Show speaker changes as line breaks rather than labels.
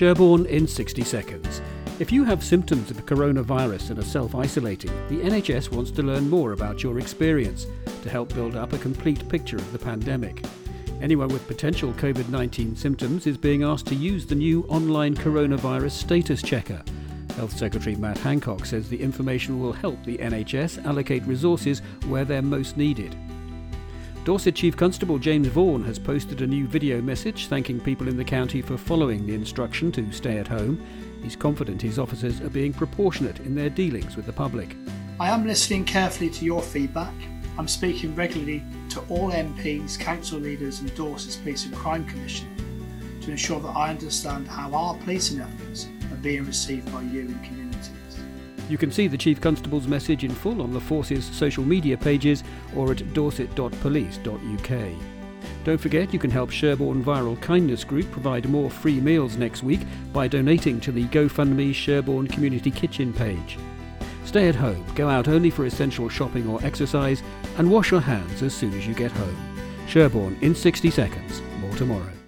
Sherborne in 60 seconds. If you have symptoms of coronavirus and are self isolating, the NHS wants to learn more about your experience to help build up a complete picture of the pandemic. Anyone with potential COVID 19 symptoms is being asked to use the new online coronavirus status checker. Health Secretary Matt Hancock says the information will help the NHS allocate resources where they're most needed. Dorset Chief Constable James Vaughan has posted a new video message thanking people in the county for following the instruction to stay at home. He's confident his officers are being proportionate in their dealings with the public.
I am listening carefully to your feedback. I'm speaking regularly to all MPs, council leaders, and Dorset's Police and Crime Commission to ensure that I understand how our policing efforts are being received by you and communities.
You can see the Chief Constable's message in full on the Force's social media pages or at dorset.police.uk. Don't forget you can help Sherborne Viral Kindness Group provide more free meals next week by donating to the GoFundMe Sherborne Community Kitchen page. Stay at home, go out only for essential shopping or exercise, and wash your hands as soon as you get home. Sherborne in 60 seconds. More tomorrow.